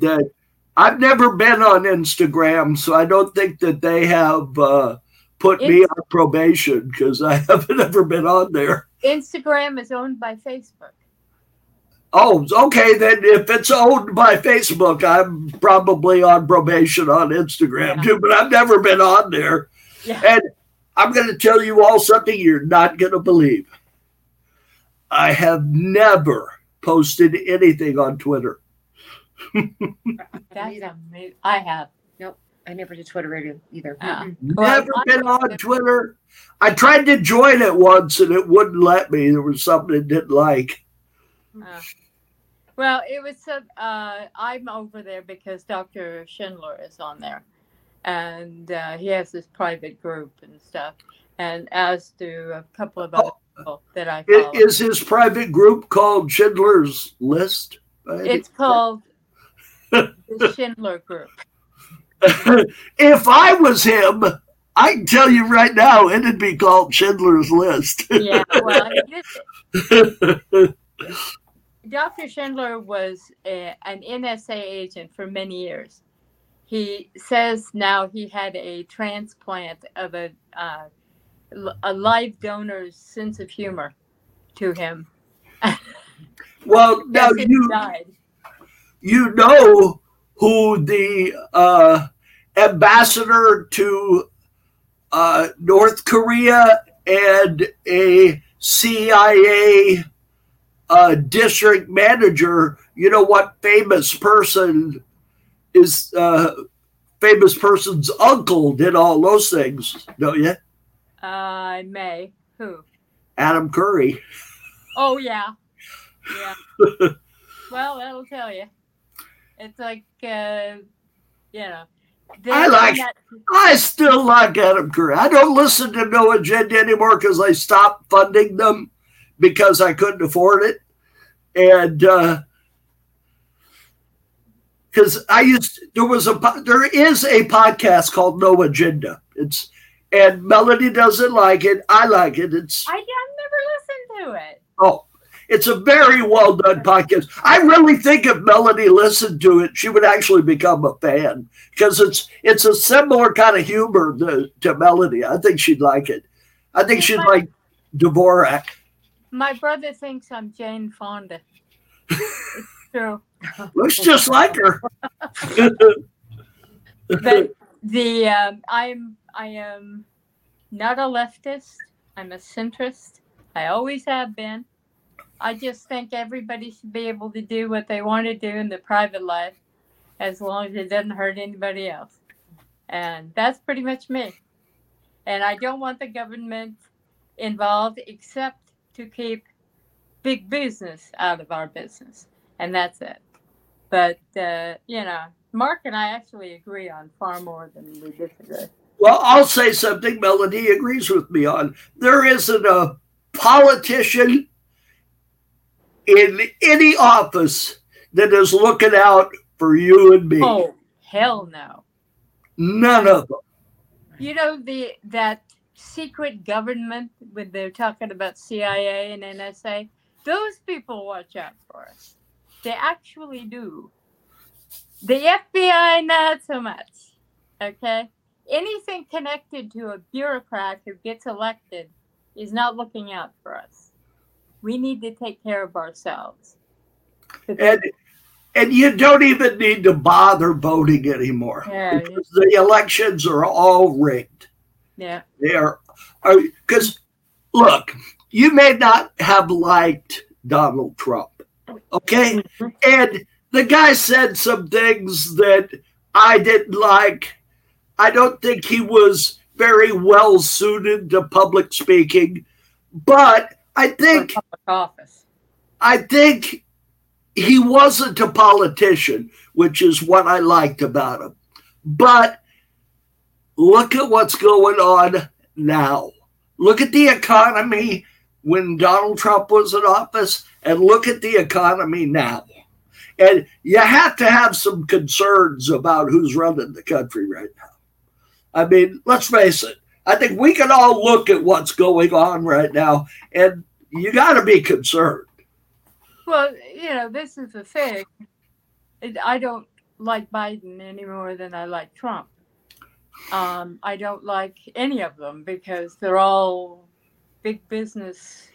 That I've never been on Instagram, so I don't think that they have uh, put me on probation because I <laughs> haven't ever been on there. Instagram is owned by Facebook. Oh, okay. Then if it's owned by Facebook, I'm probably on probation on Instagram Yeah. too, but I've never been on there. Yeah. And I'm going to tell you all something you're not going to believe. I have never posted anything on Twitter. That's amazing. I have. Nope. I never did Twitter radio either. Ah. Mm-mm. Well, Never been on Twitter. I tried to join it once and it wouldn't let me. There was something it didn't like. Uh, well, it was. Uh, I'm over there because Dr. Schindler is on there, and uh, he has this private group and stuff, and as do a couple of other people that I I- follow. Is his private group called Schindler's List? it's called the <laughs> Schindler Group. if I was him, I can tell you right now, it'd be called Schindler's List. Yeah. Well, <laughs> Dr. Schindler was a, an NSA agent for many years. He says now he had a transplant of a uh, a live donor's sense of humor to him. <laughs> well, <laughs> now you died. you know who the uh, ambassador to uh, North Korea and a CIA uh, district manager. You know what famous person is uh, famous person's uncle did all those things, don't you? Uh, May. Who? Adam Curry. Oh, yeah. Yeah. well, that'll tell you. It's like, uh, you know. I like- not- I still like Adam Curry. I don't listen to No Agenda anymore because I stopped funding them because I couldn't afford it. And uh, because I used there was a there is a podcast called No Agenda. It's and Melody doesn't like it. I like it. It's I, I've never listened to it. oh, it's a very well done podcast. I really think if Melody listened to it, she would actually become a fan because it's it's a similar kind of humor to, to Melody. I think she'd like it. I think she'd like Dvorak. My brother thinks I'm Jane Fonda. it's true. <laughs> Looks just like her. But the um, I'm I am not a leftist. I'm a centrist. I always have been. I just think everybody should be able to do what they want to do in their private life, as long as it doesn't hurt anybody else. And that's pretty much me. And I don't want the government involved except to keep big business out of our business. And that's it. But, uh, you know, Mark and I actually agree on far more than we disagree. Well, I'll say something Melody agrees with me on. There isn't a politician in any office that is looking out for you and me. Oh, hell no. None of them. You know the that secret government when they're talking about CIA and NSA, those people watch out for us. They actually do. The FBI not so much. Okay? Anything connected to a bureaucrat who gets elected is not looking out for us. We need to take care of ourselves. And and you don't even need to bother voting anymore. Yeah, because the elections are all rigged. Yeah. They are because look, you may not have liked Donald Trump. Okay? Mm-hmm. And the guy said some things that I didn't like. I don't think he was very well suited to public speaking, but I think Public office. I think he wasn't a politician, which is what I liked about him. But look at what's going on now. Look at the economy when Donald Trump was in office, and look at the economy now. And you have to have some concerns about who's running the country right now. I mean, let's face it. I think we can all look at what's going on right now, and you got to be concerned. Well, you know, this is the thing. I don't like Biden any more than I like Trump. Um, I don't like any of them because they're all big business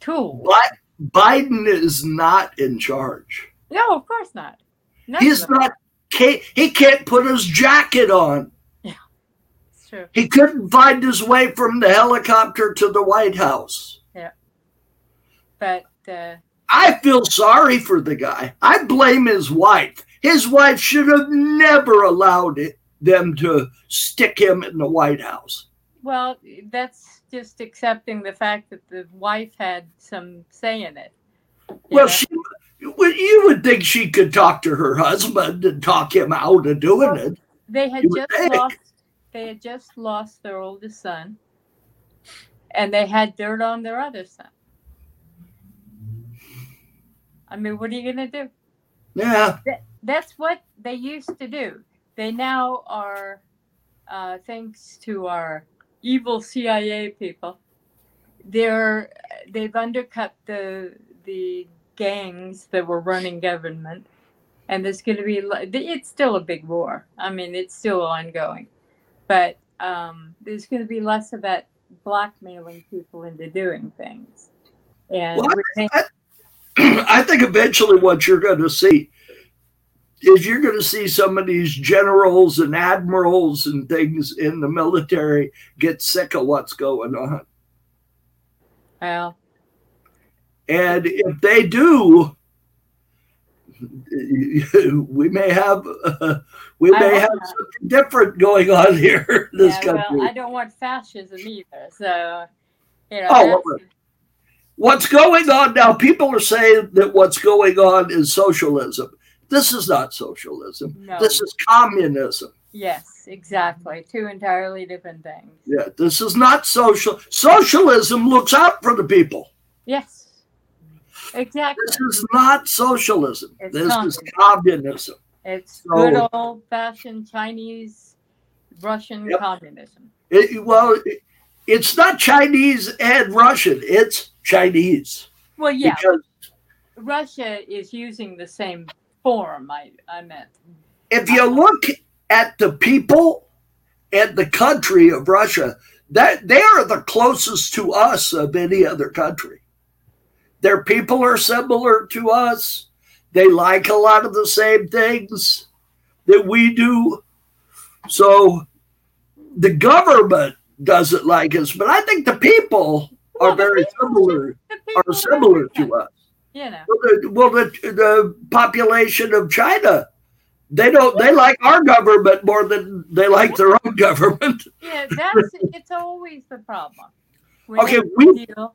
tools. But Biden is not in charge. No, of course not. None He's not. Can't, he can't put his jacket on. <laughs> Yeah, it's true. He couldn't find his way from the helicopter to the White House. Yeah, but uh, I feel sorry for the guy. I blame his wife. His wife should have never allowed it, them to stick him in the White House. well, that's just accepting the fact that the wife had some say in it. Well, know? she, well, you would think she could talk to her husband and talk him out of doing it. they had you just lost they had just lost their oldest son and they had dirt on their other son i mean what are you going to do Yeah. that's what they used to do they now are uh, thanks to our evil cia people they're they've undercut the the gangs that were running government and there's going to be it's still a big war. I mean it's still ongoing. But um, there's going to be less of that blackmailing people into doing things. And Well, we think- <clears throat> I think eventually what you're going to see is you're going to see some of these generals and admirals and things in the military get sick of what's going on. well And if they do, <laughs> we may have uh, <laughs> we may have not. something different going on <laughs> here in this yeah, country. well, I don't want fascism either. So, you know, Oh, well, what's going on now? People are saying that what's going on is socialism. This is not socialism. No. This is communism. Yes, exactly. Two entirely different things. Yeah, this is not social. Socialism looks out for the people. Yes. Exactly. This is not socialism. It's this is communism. communism. It's So- good old fashioned Chinese Russian Yep. communism. It, well, it, it's not Chinese and Russian. It's Chinese. Well, yeah, Because Russia is using the same form, I, I meant. if you look at the people and the country of Russia, that they are the closest to us of any other country. Their people are similar to us. They like a lot of the same things that we do. So the government doesn't like us, but I think the people are Well, very similar are similar to us. You know, Well, the, well, the, the population of China, they don't. They like our government more than they like their own government. yeah, that's it's always the problem. When Okay, we- deal-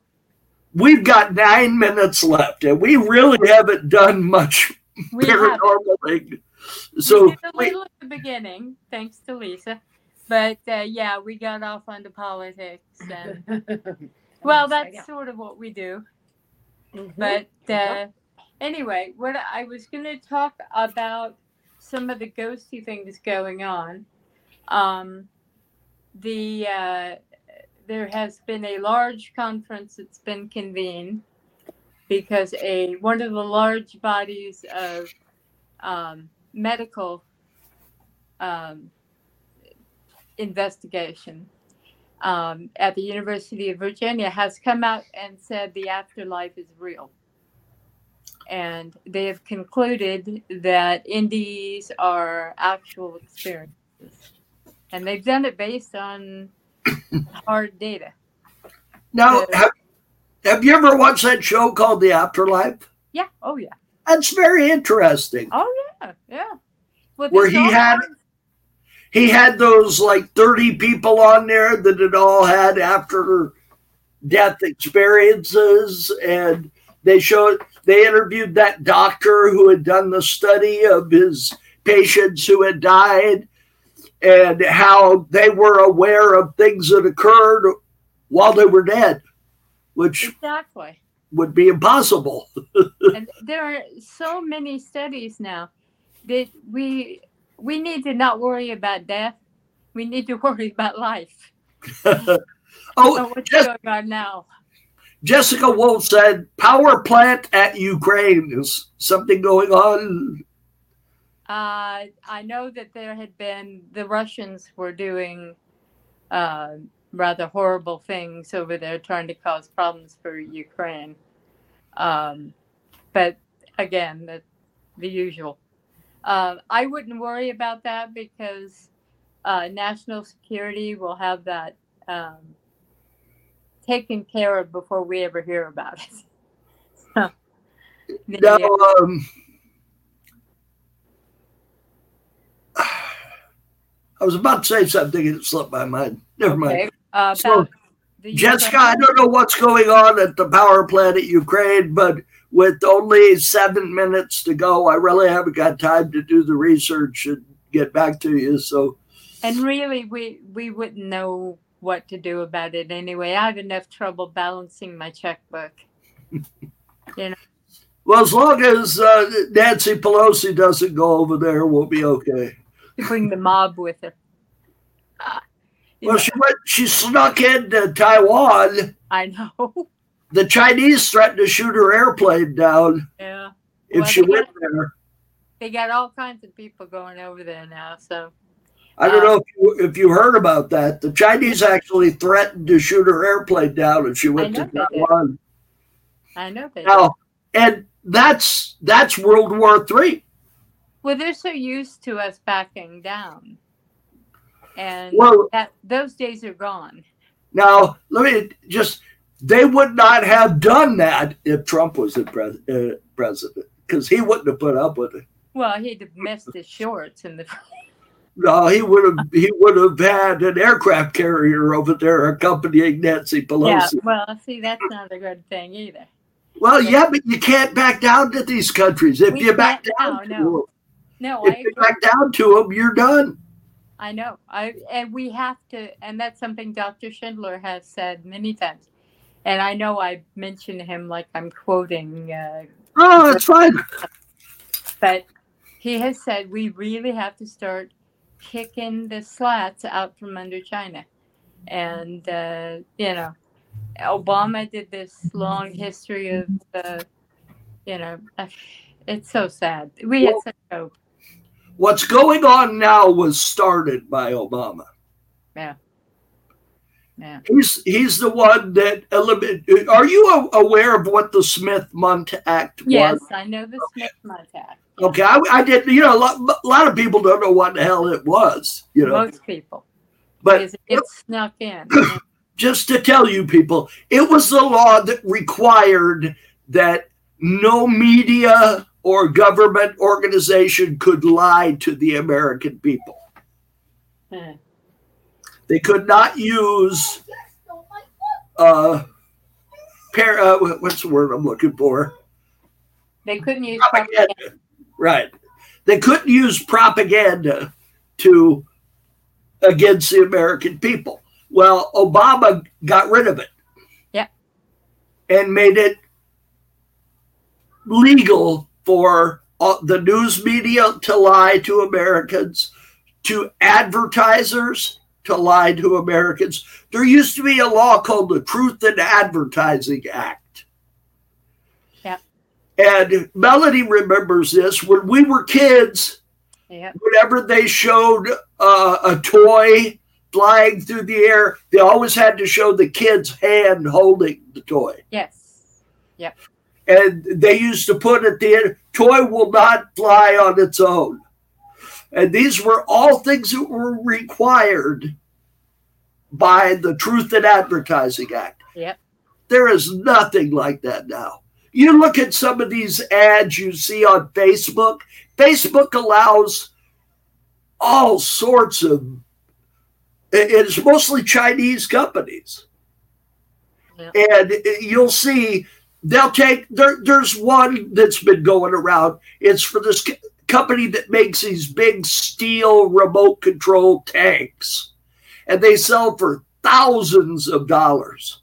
We've got nine minutes left, and we really haven't done much we have it. paranormal thing. we So did a we, little at the beginning, thanks to Lisa. But uh, yeah, we got off onto politics, and <laughs> well, that's sort of what we do. Mhm. But uh, anyway, what I was going to talk about some of the ghosty things going on. Um, the uh, there has been a large conference that's been convened because a one of the large bodies of um, medical um, investigation um, at the University of Virginia has come out and said the afterlife is real. And they have concluded that NDEs are actual experiences. And they've done it based on <coughs> hard data. now have, have you ever watched that show called The Afterlife? Yeah. Oh, yeah. That's very interesting. Oh, yeah. Yeah. Well, Where he had- kinds- He had those like thirty people on there that had all had after death experiences, and they showed they interviewed that doctor who had done the study of his patients who had died and how they were aware of things that occurred while they were dead which Exactly. would be impossible <laughs> and there are so many studies now that we we need to not worry about death. We need to <laughs> worry about life. <laughs> oh So what's just- going on now? jessica wolf said power plant at ukraine is something going on Uh, I know that there had been the Russians were doing uh, rather horrible things over there, trying to cause problems for Ukraine. Um, but again, the, the usual. Uh, I wouldn't worry about that because uh, national security will have that um, taken care of before we ever hear about it. <laughs> So, Now, um, <sighs> I was about to say something and it slipped my mind. Never mind. uh, So, Jessica, I don't know what's going on at the power plant at Ukraine, but with only seven minutes to go, I really haven't got time to do the research and get back to you. So, And really, we we wouldn't know what to do about it anyway. I have enough trouble balancing my checkbook. <laughs> you know. well, as long as uh, Nancy Pelosi doesn't go over there, we'll be okay. Bring the mob with her. You Well, know, she went. She snuck into Taiwan. I know. <laughs> The Chinese threatened to shoot her airplane down Yeah, if Well, she went got- there. they got all kinds of people going over there now. So I don't Uh, know if you, if you heard about that. The Chinese actually threatened to shoot her airplane down if she went to. Taiwan. I know they. Now, and that's that's World War Three. Well, they're so used to us backing down, and Well, that those days are gone. now let me just. They would not have done that if Trump was the pres- uh, president because he wouldn't have put up with it. Well, he'd have missed his shorts in the. <laughs> No, he would have. He would have had an aircraft carrier over there accompanying Nancy Pelosi. Yeah. Well, see, that's not a good thing either. Well, yeah, but you can't back down to these countries. If We you back down now, to no. them, No, I if you agree. back down to them, you're done. I know. I and we have to, and that's something Dr. Schindler has said many times. And I know I mentioned him like I'm quoting, uh, Oh, that's fine. but he has said we really have to start kicking the slats out from under China. And uh, you know, Obama did this long history of, uh, you know, <sighs> it's so sad. We had Well- such hope. What's going on now was started by Obama. Yeah. Yeah. He's he's the one that eliminated. Are you a- aware of what the Smith Mundt Act was? Yes, I know the Smith Mundt Act. Okay, I, I did. You know, a lot, a lot of people don't know what the hell it was. You know, Most people. but because it snuck in. <clears throat> just to tell you people, it was the law that required that no media or government organization could lie to the American people. Hmm. They could not use uh, par- uh what's the word I'm looking for? they couldn't use propaganda. Propaganda. Right. They couldn't use propaganda to against the American people. Well, Obama got rid of it. Yeah. And made it legal for all, the news media to lie to Americans, to advertisers to lie to Americans. There used to be a law called the Truth in Advertising Act. Yeah. And Melody remembers this when we were kids, Yep. whenever they showed uh, a toy flying through the air, they always had to show the kid's hand holding the toy. Yes. Yep. And they used to put at the end, toy will not fly on its own. And these were all things that were required by the Truth in Advertising Act. Yep. There is nothing like that now. You look at some of these ads you see on Facebook, Facebook allows all sorts of, it's mostly Chinese companies. Yeah. And you'll see they'll take, there, there's one that's been going around. It's for this company that makes these big steel remote control tanks. And they sell for thousands of dollars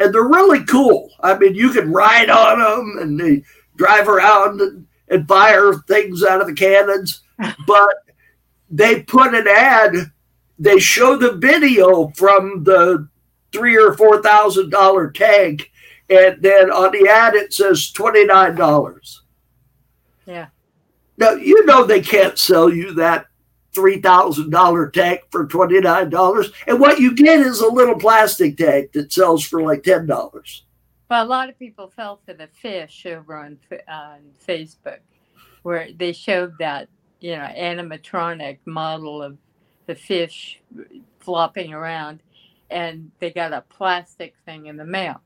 and they're really cool. I mean, you can ride on them and they drive around and, and fire things out of the cannons. <laughs> but they put an ad. They show the video from the three or four thousand dollar tank, and then on the ad it says twenty nine dollars. Yeah. Now you know they can't sell you that three thousand dollar tank for twenty nine dollars, and what you get is a little plastic tank that sells for like ten dollars. Well, a lot of people fell for the fish over on on Facebook, where they showed that you know animatronic model of the fish flopping around, and they got a plastic thing in the mail.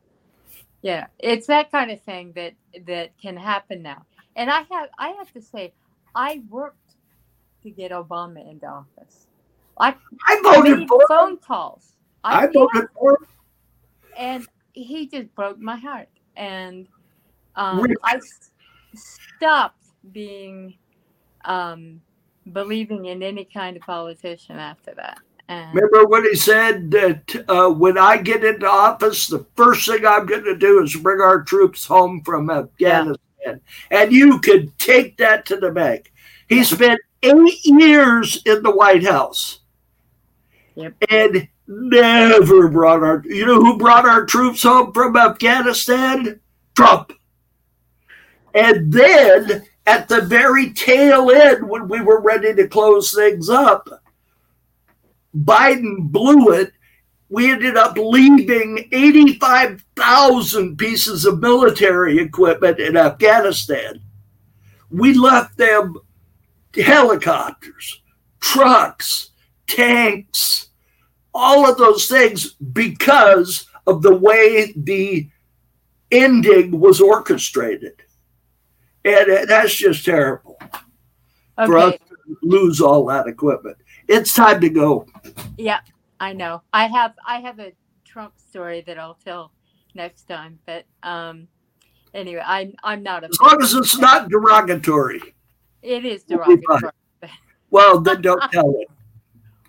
Yeah, it's that kind of thing that that can happen now. And I have I have to say, I worked to get Obama into office. I I voted for him. phone calls. I yeah voted for him. and he just broke my heart and um, i stopped being um, believing in any kind of politician after that and Remember when he said that uh, when I get into office, the first thing I'm going to do is bring our troops home from Afghanistan. And you can take that to the bank. He spent eight years in the White House Yep. and never brought our, you know who brought our troops home from Afghanistan? Trump. And then at the very tail end, when we were ready to close things up, Biden blew it. We ended up leaving 85,000 pieces of military equipment in Afghanistan. We left them helicopters, trucks, tanks, all of those things because of the way the ending was orchestrated. And uh, that's just terrible for us to lose all that equipment. It's time to go. yeah i know i have i have a trump story that i'll tell next time but um Anyway, I'm I'm not a. As long as it's not derogatory. It is derogatory. Well, then don't tell it. <laughs>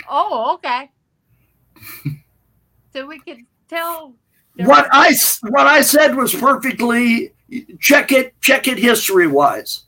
Oh, okay. so we could tell. what I what I said was perfectly check it check it history wise.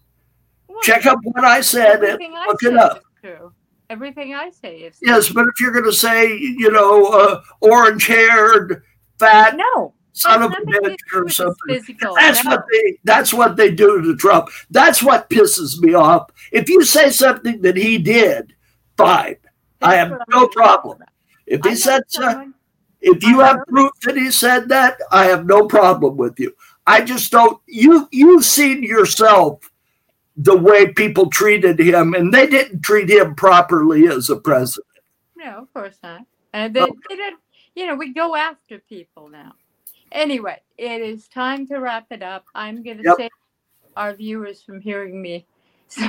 Well, Check up what I said and everything I look it up. true. Everything I say is Yes, but if you're going to say you know uh, orange haired fat no. son of a bitch or something. That's no. what they that's what they do to Trump. That's what pisses me off. If you say something that he did, fine. I have I'm no problem. If he said someone- if you have proof that he said that, I have no problem with you. I just don't you you've seen yourself the way people treated him and they didn't treat him properly as a president. No, of course not. And they, they didn't, you know, we go after people now. Anyway, it is time to wrap it up. I'm going to Yep. save our viewers from hearing me. <laughs> So,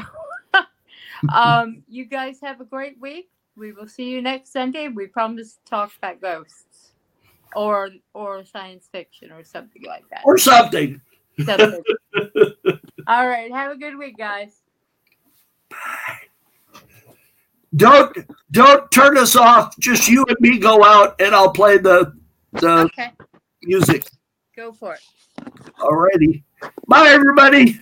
um, you guys have a great week. We will see you next Sunday. We promise to talk about ghosts or or science fiction or something like that. Or something. Something. <laughs> All right. Have a good week, guys. Bye. Don't don't turn us off. Just you and me go out and I'll play the the Okay. music. Go for it. Alrighty. Bye everybody.